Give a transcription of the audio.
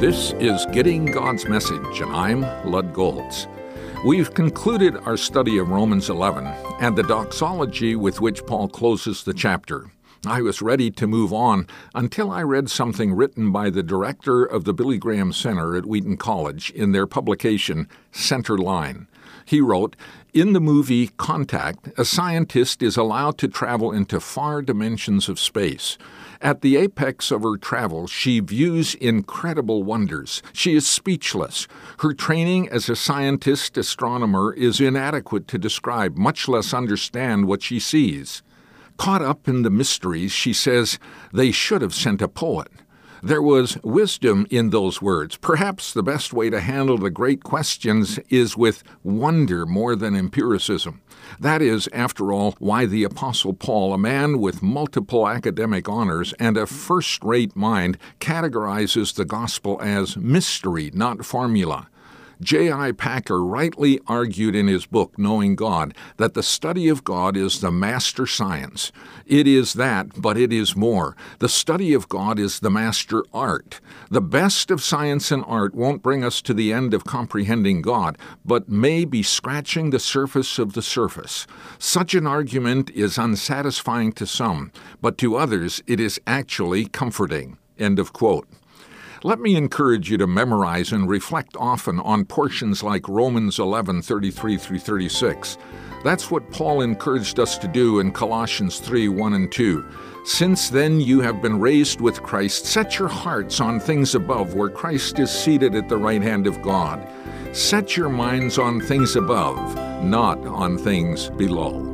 This is Getting God's Message, and I'm Lud Golz. We've concluded our study of Romans 11 and the doxology with which Paul closes the chapter. I was ready to move on until I read something written by the director of the Billy Graham Center at Wheaton College in their publication, Center Line. He wrote, In the movie Contact, a scientist is allowed to travel into far dimensions of space. At the apex of her travels, she views incredible wonders. She is speechless. Her training as a scientist astronomer is inadequate to describe, much less understand what she sees. Caught up in the mysteries, she says, they should have sent a poet. There was wisdom in those words. Perhaps the best way to handle the great questions is with wonder more than empiricism. That is, after all, why the Apostle Paul, a man with multiple academic honors and a first rate mind, categorizes the gospel as mystery, not formula. J.I. Packer rightly argued in his book, Knowing God, that the study of God is the master science. It is that, but it is more. The study of God is the master art. The best of science and art won't bring us to the end of comprehending God, but may be scratching the surface of the surface. Such an argument is unsatisfying to some, but to others it is actually comforting. End of quote. Let me encourage you to memorize and reflect often on portions like Romans 11 33 through 36. That's what Paul encouraged us to do in Colossians 3 1 and 2. Since then you have been raised with Christ, set your hearts on things above, where Christ is seated at the right hand of God. Set your minds on things above, not on things below.